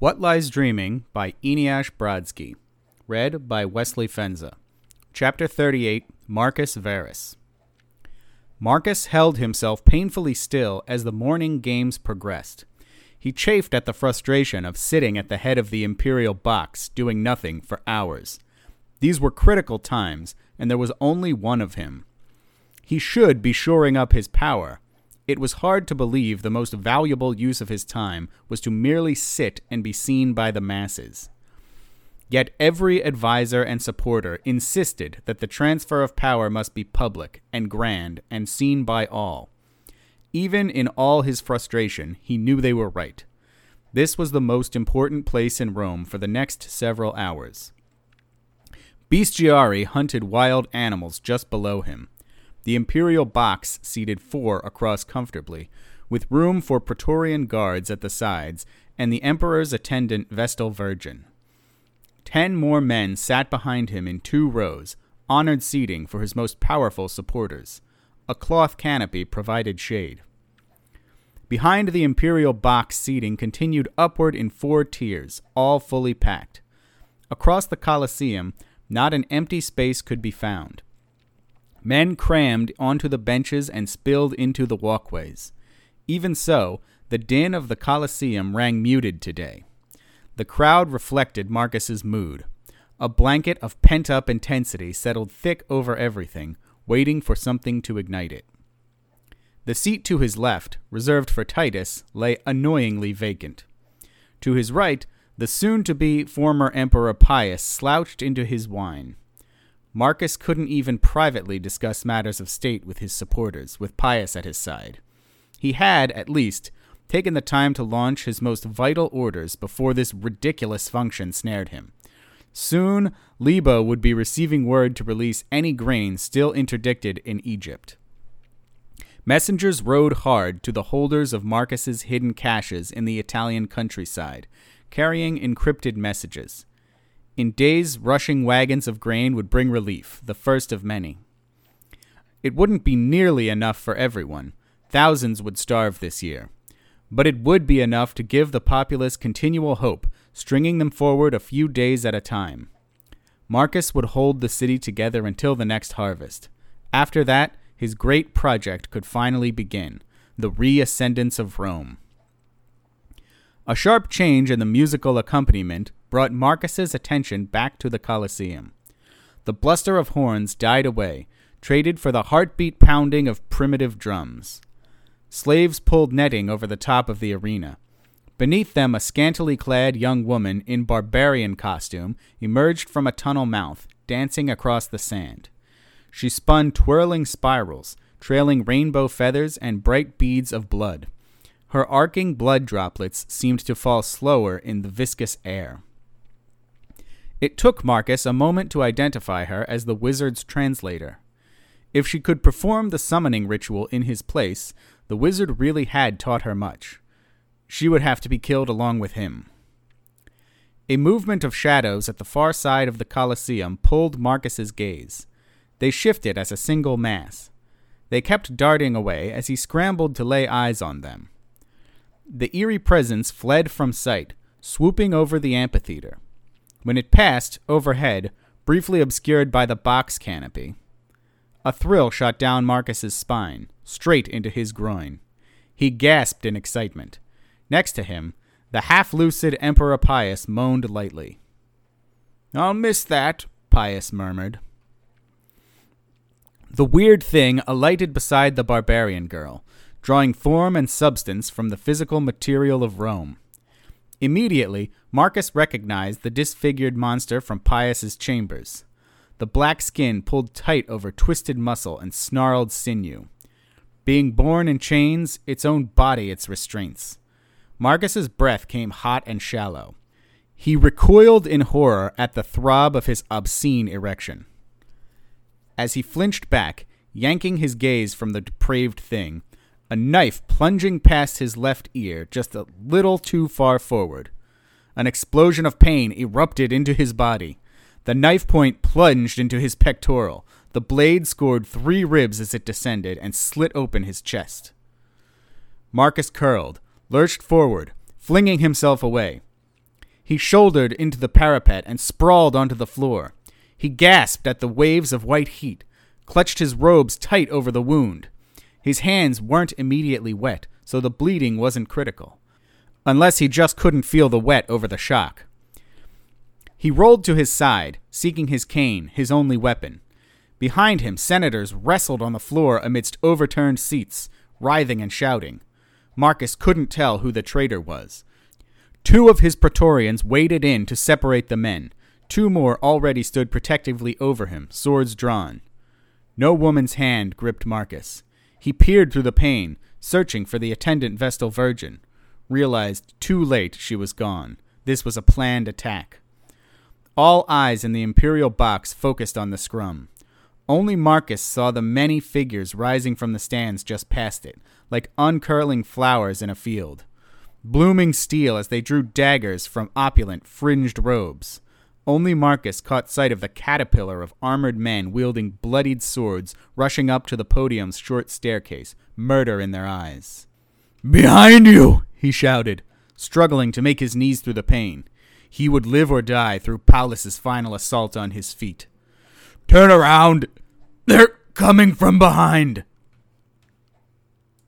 What Lies Dreaming by Eneasz Brodski. Read by Wesley Fenza. Chapter 38 Marcus Verus. Marcus held himself painfully still as the morning games progressed. He chafed at the frustration of sitting at the head of the Imperial box, doing nothing for hours. These were critical times, and there was only one of him. He should be shoring up his power, it was hard to believe the most valuable use of his time was to merely sit and be seen by the masses. Yet every adviser and supporter insisted that the transfer of power must be public and grand and seen by all. Even in all his frustration, he knew they were right. This was the most important place in Rome for the next several hours. Bestiari hunted wild animals just below him. The imperial box seated four across comfortably, with room for Praetorian guards at the sides and the emperor's attendant Vestal Virgin. Ten more men sat behind him in two rows, honored seating for his most powerful supporters. A cloth canopy provided shade. Behind the imperial box seating continued upward in four tiers, all fully packed. Across the Colosseum, not an empty space could be found. Men crammed onto the benches and spilled into the walkways. Even so, the din of the Colosseum rang muted today. The crowd reflected Marcus's mood. A blanket of pent up intensity settled thick over everything, waiting for something to ignite it. The seat to his left, reserved for Titus, lay annoyingly vacant. To his right, the soon to be former Emperor Pius slouched into his wine. Marcus couldn't even privately discuss matters of state with his supporters, with Pius at his side. He had, at least, taken the time to launch his most vital orders before this ridiculous function snared him. Soon, Libo would be receiving word to release any grain still interdicted in Egypt. Messengers rode hard to the holders of Marcus's hidden caches in the Italian countryside, carrying encrypted messages. In days, rushing wagons of grain would bring relief, the first of many. It wouldn't be nearly enough for everyone. Thousands would starve this year. But it would be enough to give the populace continual hope, stringing them forward a few days at a time. Marcus would hold the city together until the next harvest. After that, his great project could finally begin the reascendance of Rome. A sharp change in the musical accompaniment brought Marcus's attention back to the Colosseum. The bluster of horns died away, traded for the heartbeat pounding of primitive drums. Slaves pulled netting over the top of the arena. Beneath them, a scantily clad young woman in barbarian costume emerged from a tunnel mouth, dancing across the sand. She spun twirling spirals, trailing rainbow feathers and bright beads of blood. Her arcing blood droplets seemed to fall slower in the viscous air. It took Marcus a moment to identify her as the wizard's translator. If she could perform the summoning ritual in his place, the wizard really had taught her much. She would have to be killed along with him. A movement of shadows at the far side of the Colosseum pulled Marcus's gaze. They shifted as a single mass. They kept darting away as he scrambled to lay eyes on them. The eerie presence fled from sight, swooping over the amphitheater when it passed overhead, briefly obscured by the box canopy. A thrill shot down Marcus's spine, straight into his groin. He gasped in excitement. Next to him, the half lucid Emperor Pius moaned lightly. I'll miss that, Pius murmured. The weird thing alighted beside the barbarian girl, drawing form and substance from the physical material of Rome. Immediately, Marcus recognized the disfigured monster from Pius's chambers. The black skin pulled tight over twisted muscle and snarled sinew. Being born in chains, its own body its restraints. Marcus's breath came hot and shallow. He recoiled in horror at the throb of his obscene erection. As he flinched back, yanking his gaze from the depraved thing, a knife plunging past his left ear just a little too far forward. An explosion of pain erupted into his body. The knife point plunged into his pectoral. The blade scored three ribs as it descended and slit open his chest. Marcus curled, lurched forward, flinging himself away. He shouldered into the parapet and sprawled onto the floor. He gasped at the waves of white heat, clutched his robes tight over the wound. His hands weren't immediately wet, so the bleeding wasn't critical. Unless he just couldn't feel the wet over the shock. He rolled to his side, seeking his cane, his only weapon. Behind him, senators wrestled on the floor amidst overturned seats, writhing and shouting. Marcus couldn't tell who the traitor was. Two of his Praetorians waded in to separate the men. Two more already stood protectively over him, swords drawn. No woman's hand gripped Marcus. He peered through the pain, searching for the attendant Vestal Virgin. Realized too late she was gone. This was a planned attack. All eyes in the Imperial box focused on the scrum. Only Marcus saw the many figures rising from the stands just past it, like uncurling flowers in a field, blooming steel as they drew daggers from opulent, fringed robes. Only Marcus caught sight of the caterpillar of armored men wielding bloodied swords rushing up to the podium's short staircase, murder in their eyes. Behind you! he shouted, struggling to make his knees through the pain. He would live or die through Paulus's final assault on his feet. Turn around! They're coming from behind!